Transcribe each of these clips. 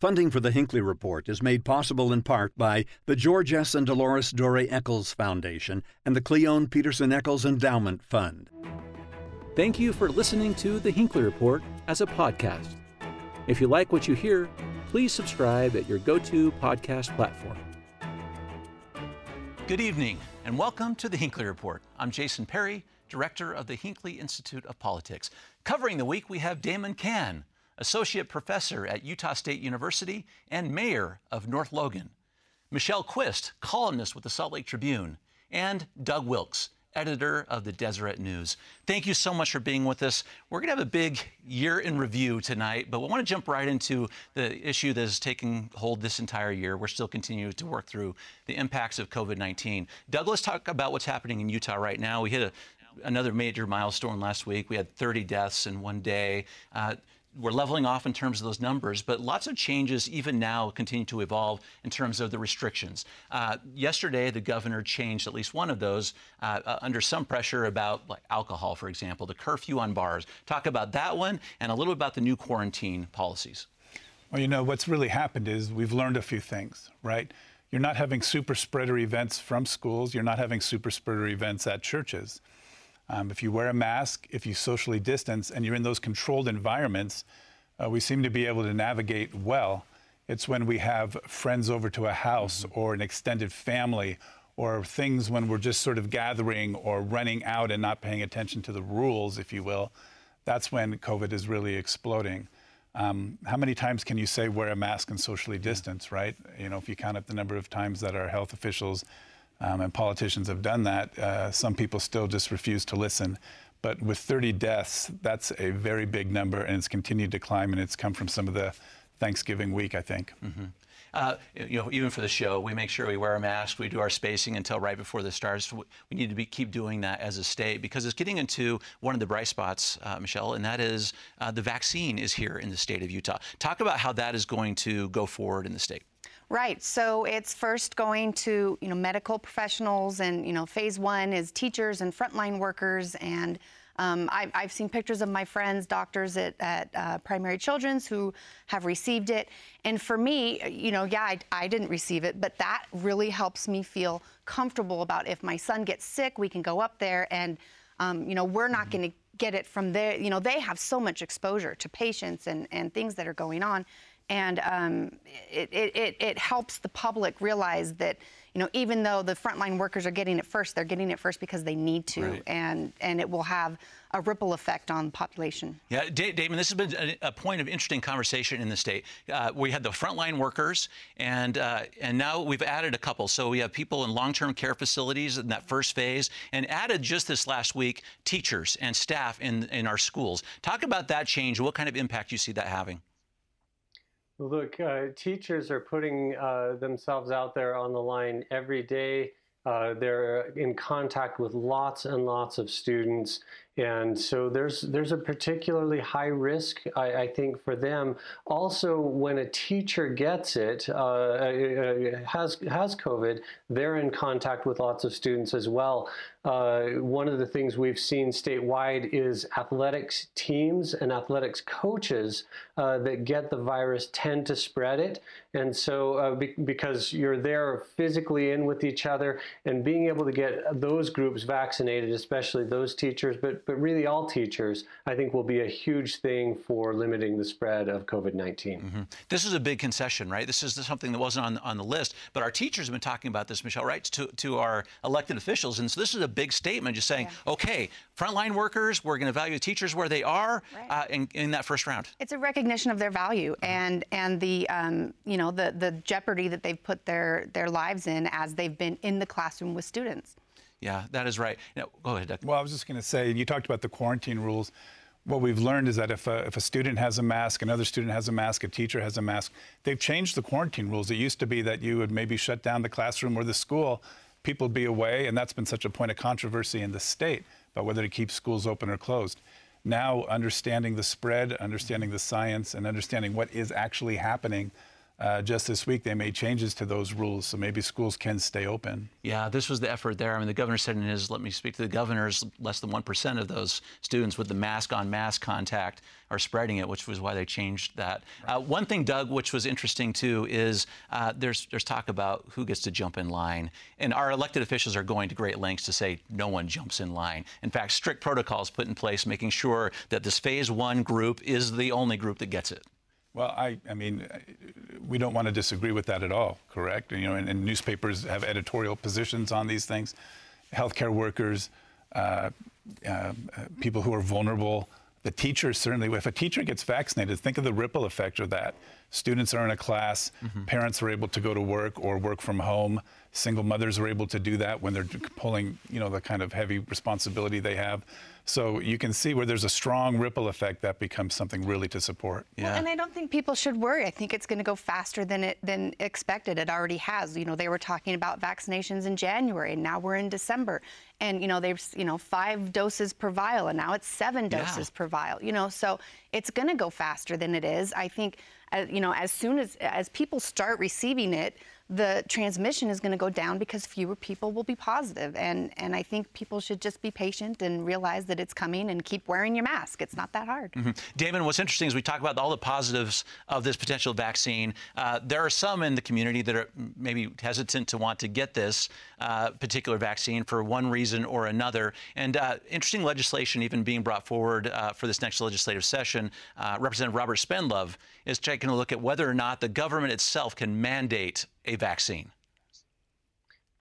Funding for the Hinckley Report is made possible in part by the George S. and Dolores Doré Eccles Foundation and the Cleone Peterson Eccles Endowment Fund. Thank you for listening to the Hinckley Report as a podcast. If you like what you hear, please subscribe at your go to podcast platform. Good evening, and welcome to the Hinckley Report. I'm Jason Perry, director of the Hinckley Institute of Politics. Covering the week, we have Damon Cann associate professor at Utah State University and mayor of North Logan, Michelle Quist, columnist with the Salt Lake Tribune, and Doug Wilks, editor of the Deseret News. Thank you so much for being with us. We're going to have a big year in review tonight, but we want to jump right into the issue that is taking hold this entire year. We're still continuing to work through the impacts of COVID 19. Doug, let's talk about what's happening in Utah right now. We hit a another major milestone last week. We had 30 deaths in one day. Uh, we're leveling off in terms of those numbers, but lots of changes even now continue to evolve in terms of the restrictions. Uh, yesterday, the governor changed at least one of those uh, uh, under some pressure about like alcohol, for example, the curfew on bars. Talk about that one and a little about the new quarantine policies. Well, you know, what's really happened is we've learned a few things, right? You're not having super spreader events from schools, you're not having super spreader events at churches. Um, if you wear a mask, if you socially distance, and you're in those controlled environments, uh, we seem to be able to navigate well. It's when we have friends over to a house mm-hmm. or an extended family or things when we're just sort of gathering or running out and not paying attention to the rules, if you will. That's when COVID is really exploding. Um, how many times can you say wear a mask and socially distance, right? You know, if you count up the number of times that our health officials um, and politicians have done that. Uh, some people still just refuse to listen. But with 30 deaths, that's a very big number, and it's continued to climb, and it's come from some of the Thanksgiving week, I think. Mm-hmm. Uh, you know, even for the show, we make sure we wear a mask. We do our spacing until right before the starts. We need to be, keep doing that as a state because it's getting into one of the bright spots, uh, Michelle, and that is uh, the vaccine is here in the state of Utah. Talk about how that is going to go forward in the state. Right. So it's first going to you know medical professionals, and you know phase one is teachers and frontline workers, and um, I, have seen pictures of my friends, doctors at, at uh, Primary Children's, who have received it. And for me, you know, yeah, I, I didn't receive it, but that really helps me feel comfortable about if my son gets sick, we can go up there, and um, you know, we're not mm-hmm. going to get it from there. You know, they have so much exposure to patients and, and things that are going on and um, it, it, it, helps the public realize that you know even though the frontline workers are getting it first they're getting it first because they need to. Right. and and it will have a ripple effect on the population. Yeah damon this has been a, a point of interesting conversation in the state. Uh, we had the frontline workers and uh, and now we've added a couple. So we have people in long-term care facilities in that first phase and added just this last week teachers and staff in in our schools. Talk about that change. What kind of impact you see that having Look, uh, teachers are putting uh, themselves out there on the line every day. Uh, they're in contact with lots and lots of students, and so there's there's a particularly high risk, I, I think, for them. Also, when a teacher gets it, uh, uh, has has COVID, they're in contact with lots of students as well. Uh, one of the things we've seen statewide is athletics teams and athletics coaches uh, that get the virus tend to spread it. And so, uh, be- because you're there physically in with each other and being able to get those groups vaccinated, especially those teachers, but, but really all teachers, I think will be a huge thing for limiting the spread of COVID 19. Mm-hmm. This is a big concession, right? This is something that wasn't on, on the list, but our teachers have been talking about this, Michelle, right, to, to our elected officials. And so this is a big statement just saying, yeah. okay, frontline workers, we're going to value teachers where they are right. uh, in, in, that first round. It's a recognition of their value mm-hmm. and and the um, you know the the jeopardy that they've put their their lives in as they've been in the classroom with students. Yeah, that is right. go ahead, Dr. Well, I was just going to say, you talked about the quarantine rules. What we've learned is that if a, if a student has a mask, another student has a mask, a teacher has a mask, they've changed the quarantine rules. It used to be that you would maybe shut down the classroom or the school people would be away, and that's been such a point of controversy in the state about whether to keep schools open or closed. Now, understanding the spread, understanding the science, and understanding what is actually happening, uh, just this week they made changes to those rules, so maybe schools can stay open. Yeah, this was the effort there. I mean, the governor said in his "Let me speak to the governors," less than one percent of those students with the mask-on-mask contact are spreading it, which was why they changed that. Right. Uh, one thing, Doug, which was interesting too, is uh, there's there's talk about who gets to jump in line, and our elected officials are going to great lengths to say no one jumps in line. In fact, strict protocols put in place, making sure that this phase one group is the only group that gets it. Well, I, I mean, we don't want to disagree with that at all, correct? You know, and, and newspapers have editorial positions on these things. Healthcare workers, uh, uh, people who are vulnerable, the teachers certainly. If a teacher gets vaccinated, think of the ripple effect of that. Students are in a class, mm-hmm. parents are able to go to work or work from home. Single mothers are able to do that when they're pulling, you know, the kind of heavy responsibility they have. So you can see where there's a strong ripple effect that becomes something really to support. Yeah. Well, and I don't think people should worry. I think it's going to go faster than it than expected. It already has. You know, they were talking about vaccinations in January, and now we're in December. And you know, there's you know five doses per vial, and now it's seven doses yeah. per vial. You know, so it's going to go faster than it is. I think, uh, you know, as soon as as people start receiving it the transmission is going to go down because fewer people will be positive. And, and I think people should just be patient and realize that it's coming and keep wearing your mask. It's not that hard. Mm-hmm. Damon, what's interesting is we talk about all the positives of this potential vaccine. Uh, there are some in the community that are maybe hesitant to want to get this uh, particular vaccine for one reason or another. And uh, interesting legislation even being brought forward uh, for this next legislative session. Uh, Representative Robert Spendlove is taking a look at whether or not the government itself can mandate a vaccine.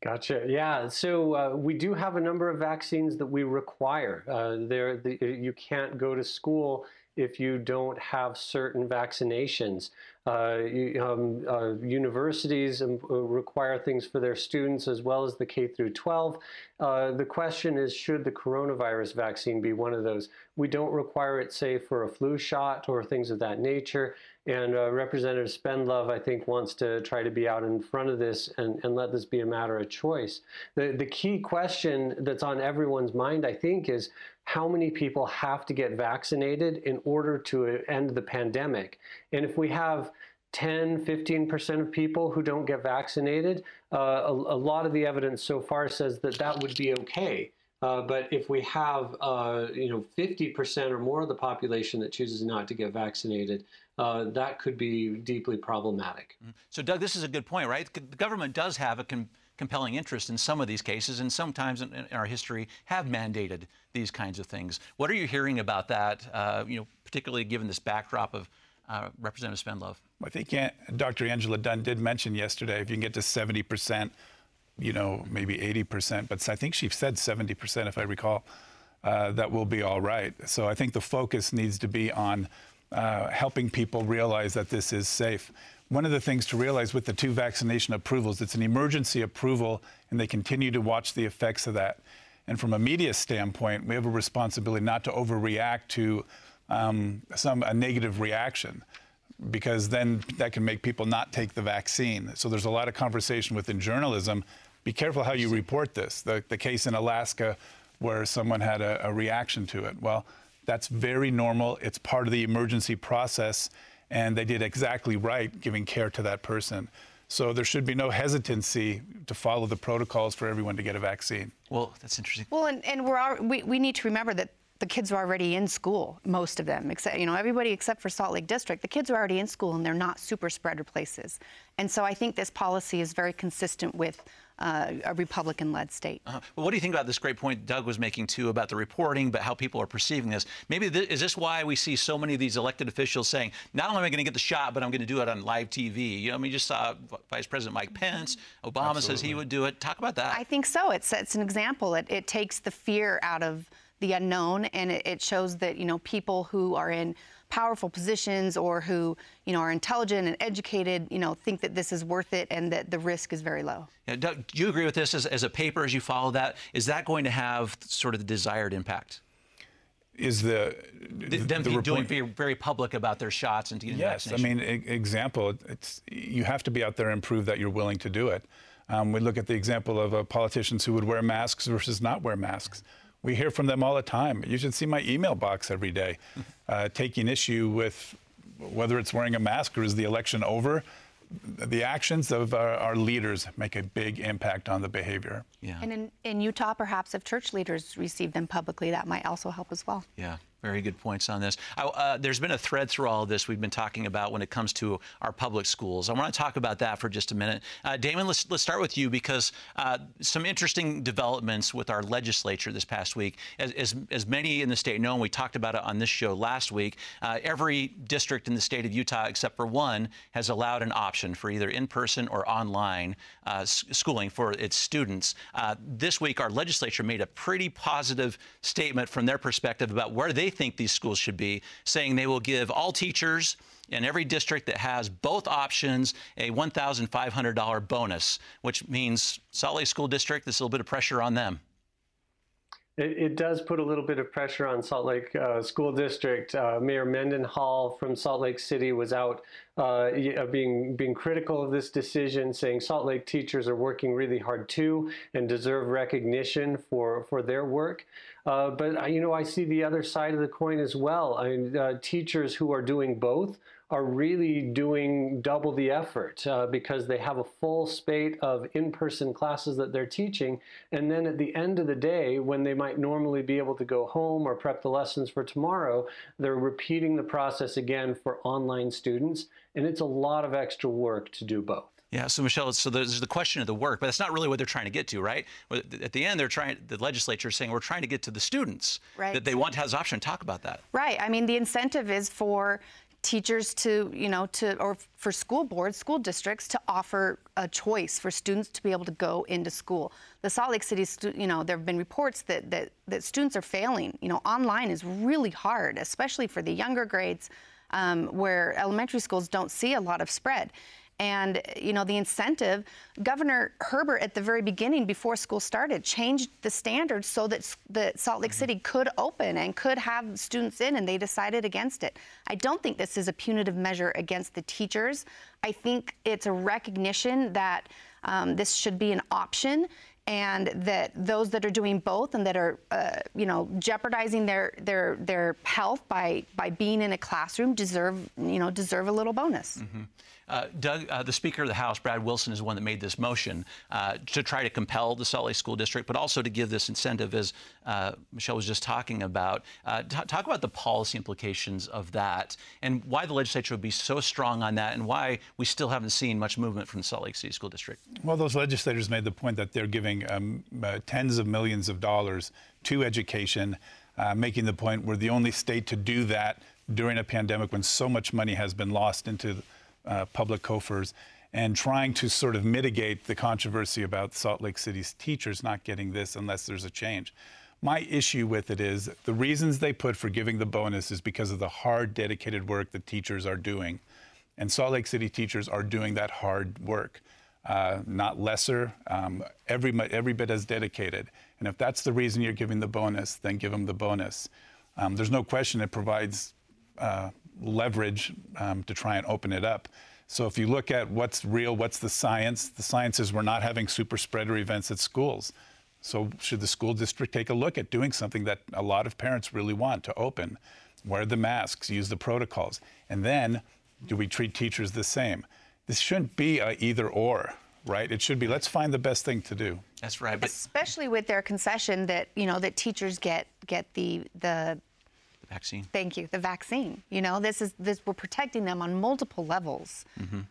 Gotcha. Yeah. So uh, we do have a number of vaccines that we require. Uh, there, the, you can't go to school if you don't have certain vaccinations. Uh, um, uh, universities uh, require things for their students as well as the K through 12. Uh, the question is, should the coronavirus vaccine be one of those? We don't require it, say, for a flu shot or things of that nature. And uh, Representative Spendlove, I think, wants to try to be out in front of this and, and let this be a matter of choice. The, the key question that's on everyone's mind, I think, is how many people have to get vaccinated in order to end the pandemic? And if we have 10, 15% of people who don't get vaccinated, uh, a, a, lot of the evidence so far says that that would be okay. Uh, but if we have, uh, you know, 50% or more of the population that chooses not to get vaccinated, uh, that could be deeply problematic. Mm-hmm. So, Doug, this is a good point, right? The government does have a com- compelling interest in some of these cases, and sometimes in, in, our history have mandated these kinds of things. What are you hearing about that? Uh, you know, particularly given this backdrop of uh, Representative Spendlove. I think Dr. Angela Dunn did mention yesterday if you can get to 70 percent, you know, maybe 80 percent, but I think she said 70 percent, if I recall, uh, that will be all right. So I think the focus needs to be on uh, helping people realize that this is safe. One of the things to realize with the two vaccination approvals, it's an emergency approval, and they continue to watch the effects of that. And from a media standpoint, we have a responsibility not to overreact to um, some a negative reaction because then that can make people not take the vaccine. So there's a lot of conversation within journalism. Be careful how you report this. The, the case in Alaska where someone had a, a reaction to it. Well, that's very normal. It's part of the emergency process, and they did exactly right giving care to that person. So there should be no hesitancy to follow the protocols for everyone to get a vaccine. Well, that's interesting. Well, and, and we're all, we, we need to remember that the kids are already in school, most of them, except you know everybody except for Salt Lake District. The kids are already in school and they're not super spreader places. And so I think this policy is very consistent with uh, a Republican-led state. Uh-huh. Well, what do you think about this great point Doug was making too about the reporting, but how people are perceiving this? Maybe th- is this why we see so many of these elected officials saying, "Not only am I going to get the shot, but I'm going to do it on live TV." You know, I mean, just saw Vice President Mike Pence. Obama Absolutely. says he would do it. Talk about that. I think so. It's it's an example. It it takes the fear out of the unknown, and it, it shows that you know people who are in powerful positions or who you know are intelligent and educated you know think that this is worth it and that the risk is very low. Yeah, Doug, do you agree with this as, as a paper as you follow that? Is that going to have sort of the desired impact? Is the, the them the doing very, very public about their shots and getting yes i mean example it's you have to be out there and prove that you're willing to do it. Um, we look at the example of uh, politicians who would wear masks versus not wear masks we hear from them all the time. You should see my email box every day, uh, taking issue with whether it's wearing a mask or is the election over. the actions of our, our, leaders make a big impact on the behavior. Yeah. And in, in Utah, perhaps if church leaders receive them publicly, that might also help as well. Yeah. Very good points on this. Uh, there's been a thread through all of this we've been talking about when it comes to our public schools. I want to talk about that for just a minute. Uh, Damon, let's, let's start with you because uh, some interesting developments with our legislature this past week. As, as, as, many in the state know, and we talked about it on this show last week, uh, every district in the state of Utah, except for one, has allowed an option for either in person or online uh, schooling for its students. Uh, this week, our legislature made a pretty positive statement from their perspective about where they they think these schools should be, saying they will give all teachers in every district that has both options a $1,500 bonus, which means Salt Lake School District, there's a little bit of pressure on them. It, it, does put a little bit of pressure on Salt Lake uh, School District. Uh, Mayor Mendenhall from Salt Lake City was out uh, being being critical of this decision, saying Salt Lake teachers are working really hard too and deserve recognition for for their work. Uh, but you know, I see the other side of the coin as well. I mean, uh, teachers who are doing both are really doing double the effort uh, because they have a full spate of in-person classes that they're teaching and then at the end of the day when they might normally be able to go home or prep the lessons for tomorrow they're repeating the process again for online students and it's a lot of extra work to do both yeah, so Michelle, so there's the question of the work, but that's not really what they're trying to get to, right? At the end, they're trying. The legislature is saying we're trying to get to the students right. that they want to have this option. Talk about that. Right. I mean, the incentive is for teachers to, you know, to, or for school boards, school districts to offer a choice for students to be able to go into school. The Salt Lake City, you know, there have been reports that, that, that students are failing. You know, online is really hard, especially for the younger grades um, where elementary schools don't see a lot of spread. And, you know, the incentive, Governor Herbert at the very beginning, before school started, changed the standards so that, that Salt Lake City could open and could have students in, and they decided against it. I don't think this is a punitive measure against the teachers. I think it's a recognition that um, this should be an option and that those that are doing both and that are, uh, you know, jeopardizing their their their health by by being in a classroom deserve, you know, deserve a little bonus. Mm-hmm. Uh, Doug, uh, the Speaker of the House, Brad Wilson, is the one that made this motion uh, to try to compel the Salt Lake School District, but also to give this incentive, as uh, Michelle was just talking about. Uh, t- talk about the policy implications of that and why the legislature would be so strong on that and why we still haven't seen much movement from the Salt Lake City School District. Well, those legislators made the point that they're giving um, tens of millions of dollars to education, making the point we're the only state to do that during a pandemic when so much money has been lost into uh, public coffers and trying to sort of mitigate the controversy about Salt Lake City's teachers not getting this unless there's a change. My issue with it is the reasons they put for giving the bonus is because of the hard, dedicated work that teachers are doing. And Salt Lake City teachers are doing that hard work, uh, not lesser, um, every, every bit as dedicated. And if that's the reason you're giving the bonus, then give them the bonus. Um, there's no question it provides uh, leverage um, to try and open it up. So if you look at what's real, what's the science, the science is we're not having super spreader events at schools. So should the school district take a look at doing something that a lot of parents really want to open? Wear the masks, use the protocols. And then do we treat teachers the same? This shouldn't be a either or, right? It should be let's find the best thing to do. That's right. But Especially with their concession that, you know, that teachers get get the the vaccine. Thank you. The vaccine. You know, this is this. We're protecting them on multiple levels. Mm-hmm.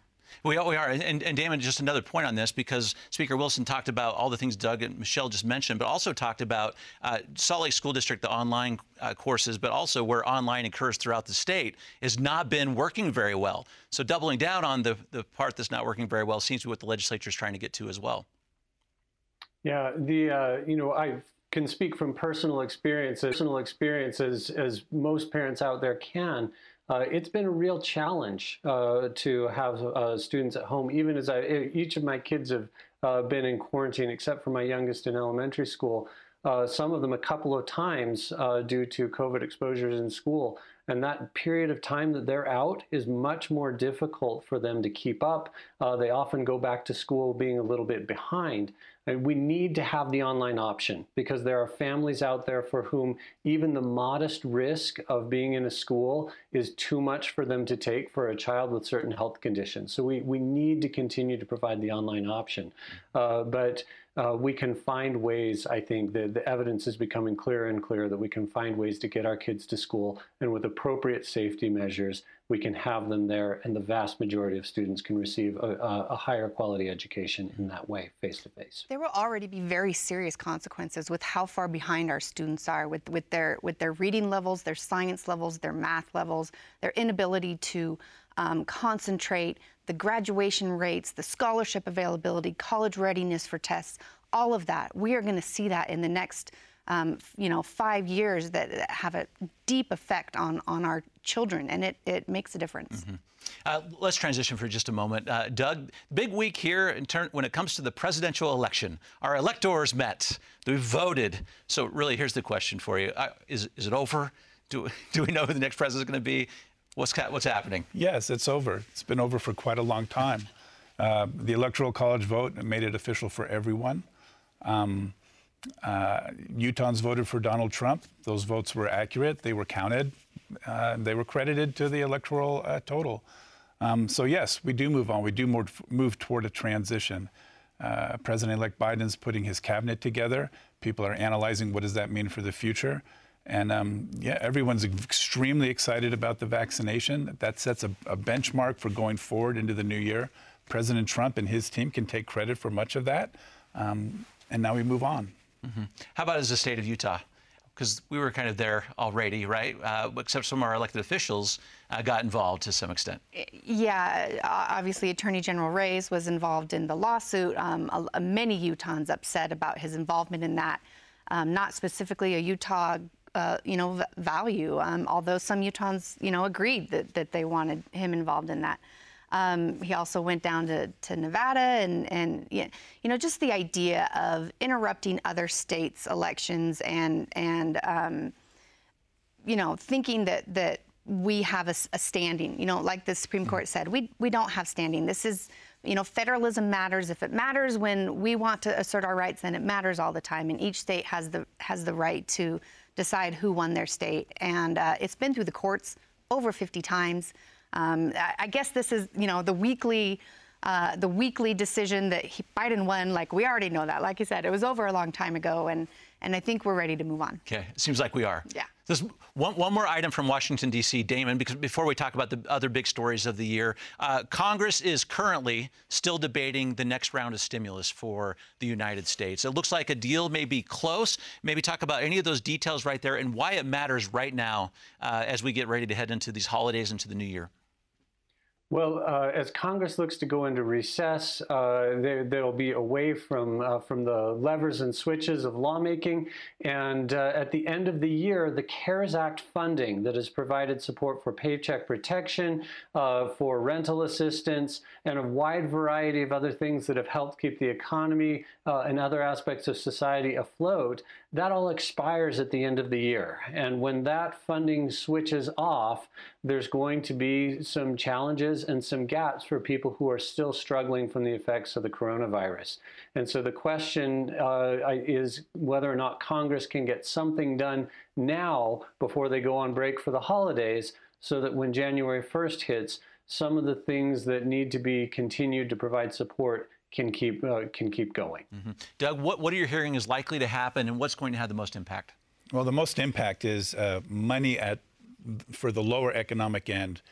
We, we are. And, and Damon, just another point on this because Speaker Wilson talked about all the things Doug and Michelle just mentioned, but also talked about uh, Salt Lake School District, the online uh, courses, but also where online occurs throughout the state, has not been working very well. So doubling down on the, the part that's not working very well seems to be what the legislature is trying to get to as well. Yeah, the uh, you know I've can speak from personal experiences, personal experiences as most parents out there can. Uh, it's been a real challenge uh, to have uh, students at home, even as I, each of my kids have uh, been in quarantine, except for my youngest in elementary school. Uh, some of them a couple of times uh, due to COVID exposures in school. And that period of time that they're out is much more difficult for them to keep up. they often go back to school being a little bit behind. And we need to have the online option because there are families out there for whom even the modest risk of being in a school is too much for them to take for a child with certain health conditions. So we, we need to continue to provide the online option. Uh, but uh, we can find ways, I think, the, the evidence is becoming clearer and clearer that we can find ways to get our kids to school, and with appropriate safety measures, we can have them there, and the vast majority of students can receive a, a higher quality education in that way, face to face. There will already be very serious consequences with how far behind our students are with, with, their, with their reading levels, their science levels, their math levels, their inability to um, concentrate, the graduation rates, the scholarship availability, college readiness for tests, all of that. We are going to see that in the next, um, you know, five years that, that, have a deep effect on, on our children, and it, it makes a difference. Mm-hmm. Uh, let's transition for just a moment. Uh, Doug, big week here in turn, when it comes to the presidential election. Our electors met, we voted. So, really, here's the question for you uh, is, is it over? Do, do we know who the next president is going to be? What's, what's happening? Yes, it's over. It's been over for quite a long time. Uh, the Electoral College vote made it official for everyone. Um, uh, Utahns voted for Donald Trump. Those votes were accurate. They were counted. Uh, they were credited to the electoral uh, total. Um, so yes, we do move on. We do more, move toward a transition. Uh, President-elect Biden's putting his cabinet together. People are analyzing what does that mean for the future. And um, yeah, everyone's extremely excited about the vaccination. That sets a, a, benchmark for going forward into the new year. President Trump and his team can take credit for much of that. Um, and now we move on. Mm-hmm. How about as the state of Utah? Because we were kind of there already, right? Uh, except some of our elected officials uh, got involved to some extent. Yeah, obviously, Attorney General Reyes was involved in the lawsuit. Um, many Utahns upset about his involvement in that. Um, not specifically a Utah uh, you know, value. Um, although some Utahns, you know, agreed that, that they wanted him involved in that. Um, he also went down to, to Nevada and, and, you know, just the idea of interrupting other states' elections and, and um, you know, thinking that, that we have a, a, standing, you know, like the Supreme Court said, we, we don't have standing. This is, you know, federalism matters. If it matters when we want to assert our rights, then it matters all the time. And each state has the, has the right to decide who won their state. And uh, it's been through the courts over 50 times. Um, I, I, guess this is, you know, the weekly. Uh, the weekly decision that he, Biden won, like we already know that. Like you said, it was over a long time ago, and and I think we're ready to move on. Okay, it seems like we are. Yeah. There's one, one more item from Washington, D.C., Damon, because before we talk about the other big stories of the year, uh, Congress is currently still debating the next round of stimulus for the United States. It looks like a deal may be close. Maybe talk about any of those details right there and why it matters right now uh, as we get ready to head into these holidays into the new year. Well, uh, as Congress looks to go into recess, uh, they, will be away from uh, from the levers and switches of lawmaking. And uh, at the end of the year, the CARES Act funding that has provided support for paycheck protection, uh, for rental assistance, and a wide variety of other things that have helped keep the economy uh, and other aspects of society afloat, that all expires at the end of the year. And when that funding switches off, there's going to be some challenges and some gaps for people who are still struggling from the effects of the coronavirus. And so the question uh, is whether or not Congress can get something done now before they go on break for the holidays so that when January 1st hits, some of the things that need to be continued to provide support can keep uh, can keep going. Mm-hmm. Doug, what what are you hearing is likely to happen, and what's going to have the most impact? Well, the most impact is uh, money at for the lower economic end,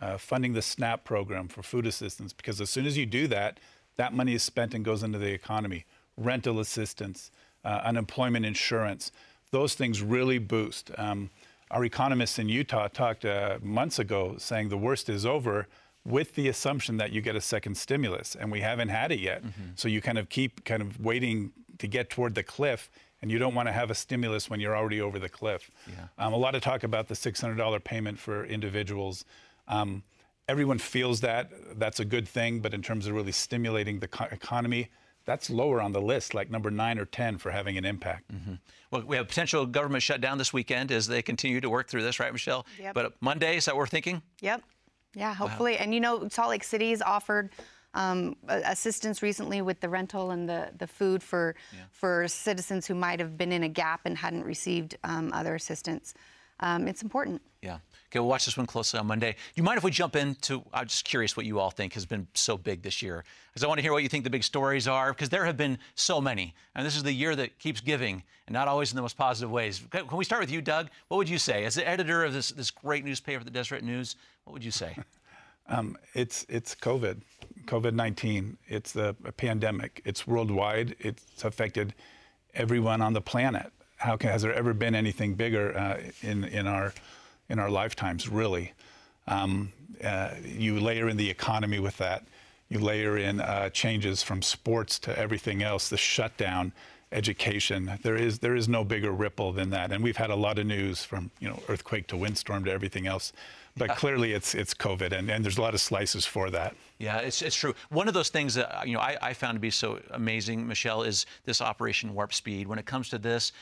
uh, funding the SNAP program for food assistance, because as soon as you do that, that money is spent and goes into the economy. Rental assistance, uh, unemployment insurance, those things really boost. Um, our economists in Utah talked uh, months ago saying the worst is over with the assumption that you get a second stimulus, and we haven't had it yet. Mm-hmm. So you kind of keep kind of waiting to get toward the cliff, and you don't want to have a stimulus when you're already over the cliff. Yeah. Um, a lot of talk about the $600 payment for individuals. Um, everyone feels that that's a good thing, but in terms of really stimulating the co- economy, that's lower on the list, like number nine or 10 for having an impact. Mm-hmm. Well, we have potential government shutdown this weekend as they continue to work through this, right, Michelle? Yep. But Monday, is that what we're thinking? Yep. Yeah, hopefully. Wow. And you know, Salt Lake City's offered um, assistance recently with the rental and the, the food for yeah. for citizens who might have been in a gap and hadn't received um, other assistance. Um, it's important. Yeah. Okay, we'll watch this one closely on Monday. You mind if we jump into? I'm just curious what you all think has been so big this year, because I want to hear what you think the big stories are, because there have been so many, and this is the year that keeps giving, and not always in the most positive ways. Can we start with you, Doug? What would you say, as the editor of this this great newspaper, the Deseret News? What would you say? um, it's it's COVID, COVID-19. It's the pandemic. It's worldwide. It's affected everyone on the planet. How can, has there ever been anything bigger uh, in in our in our lifetimes, really. Um, uh, you layer in the economy with that. You layer in uh, changes from sports to everything else, the shutdown, education. There is there is no bigger ripple than that. And we've had a lot of news from you know earthquake to windstorm to everything else. But clearly, it's it's COVID, and, and there's a lot of slices for that. Yeah, it's, it's true. One of those things that you know I, I found to be so amazing, Michelle, is this Operation Warp Speed. When it comes to this,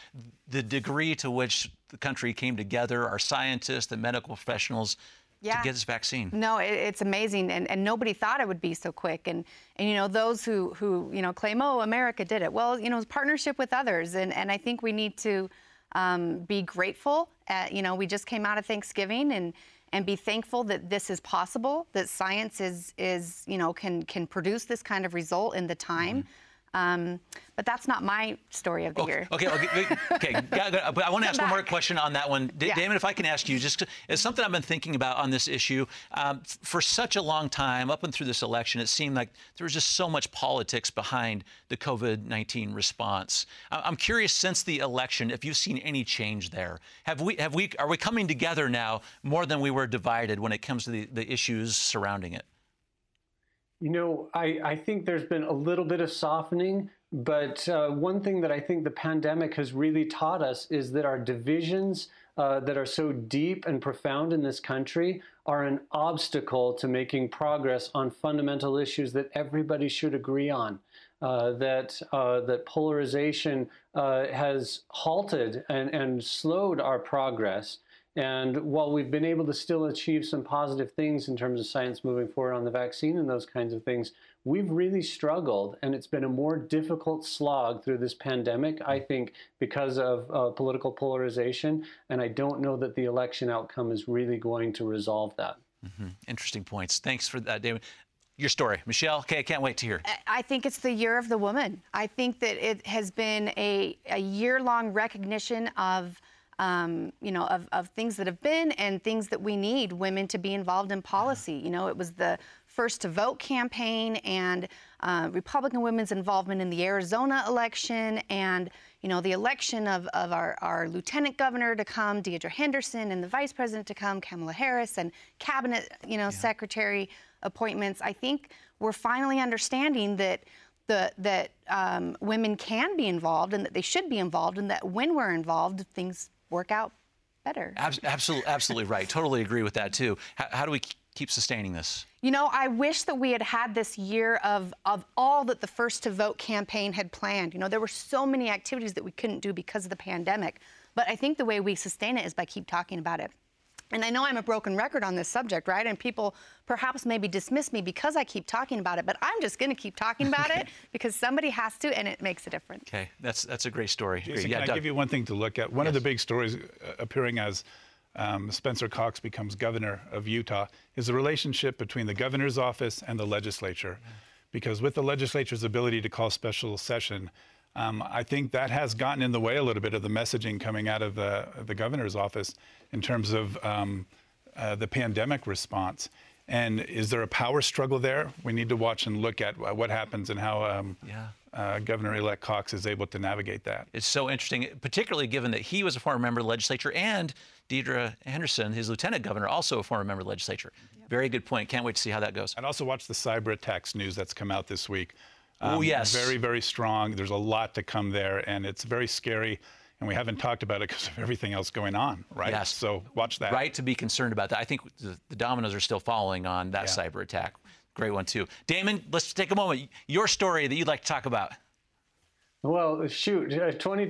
the degree to which the country came together, our scientists, the medical professionals, yeah. to get this vaccine. No, it, it's amazing, and, and nobody thought it would be so quick. And and you know those who who you know claim, oh, America did it. Well, you know, it's partnership with others, and and I think we need to um, be grateful. At, you know, we just came out of Thanksgiving, and and be thankful that this is possible. That science is is you know can can produce this kind of result in the time. Mm-hmm. Um, but that's not my story of the okay, year. Okay, okay, okay. But I want to ask one more question on that one. D- yeah. Damon, if I can ask you, just it's something I've been thinking about on this issue. Um, for such a long time, up and through this election, it seemed like there was just so much politics behind the COVID 19 response. I'm curious, since the election, if you've seen any change there. Have we, have we, are we coming together now more than we were divided when it comes to the, the issues surrounding it? You know, I, I think there's been a little bit of softening, but uh, one thing that I think the pandemic has really taught us is that our divisions uh, that are so deep and profound in this country are an obstacle to making progress on fundamental issues that everybody should agree on. Uh, that uh, that polarization uh, has halted and, and slowed our progress. And while we've been able to still achieve some positive things in terms of science moving forward on the vaccine and those kinds of things, we've really struggled. And it's been a more difficult slog through this pandemic, I think, because of uh, political polarization. And I don't know that the election outcome is really going to resolve that. Mm-hmm. Interesting points. Thanks for that, David your story. Michelle, okay, I can't wait to hear. I think it's the year of the woman. I think that it has been a, a year long recognition of um, you know, of, of things that have been and things that we need women to be involved in policy. You know, it was the first to vote campaign and uh, Republican women's involvement in the Arizona election and, you know, the election of, of our, our lieutenant governor to come, Deidre Henderson, and the vice president to come, Kamala Harris, and cabinet, you know, yeah. secretary appointments. I think we're finally understanding that the, that um, women can be involved and that they should be involved, and that when we're involved, things work out better. absolutely, absolutely right. Totally agree with that too. How, how do we keep sustaining this? You know, I wish that we had had this year of, of all that the First to Vote campaign had planned. You know, there were so many activities that we couldn't do because of the pandemic. But I think the way we sustain it is by keep talking about it. And I know I'm a broken record on this subject, right? And people perhaps maybe dismiss me because I keep talking about it, but I'm just going to keep talking about it because somebody has to, and it makes a difference. Okay, that's that's a great story. Jason, yeah, can Doug. I give you one thing to look at? One yes. of the big stories uh, appearing as um, Spencer Cox becomes governor of Utah is the relationship between the governor's office and the legislature. Because with the legislature's ability to call special session, um, I think that has gotten in the way a little bit of the messaging coming out of the, the governor's office in terms of um, uh, the pandemic response. And is there a power struggle there? We need to watch and look at what happens and how um, yeah. uh, Governor-elect Cox is able to navigate that. It's so interesting, particularly given that he was a former member of the legislature and Deidre Henderson, his lieutenant governor, also a former member of the legislature. Yep. Very good point. Can't wait to see how that goes. And also watch the cyber attacks news that's come out this week. Um, oh, yes. Very, very strong. There's a lot to come there, and it's very scary. And we haven't talked about it because of everything else going on, right? Yes. So watch that. Right to be concerned about that. I think the, the dominoes are still falling on that yeah. cyber attack. Great one, too. Damon, let's take a moment. Your story that you'd like to talk about. Well, shoot, uh, 20.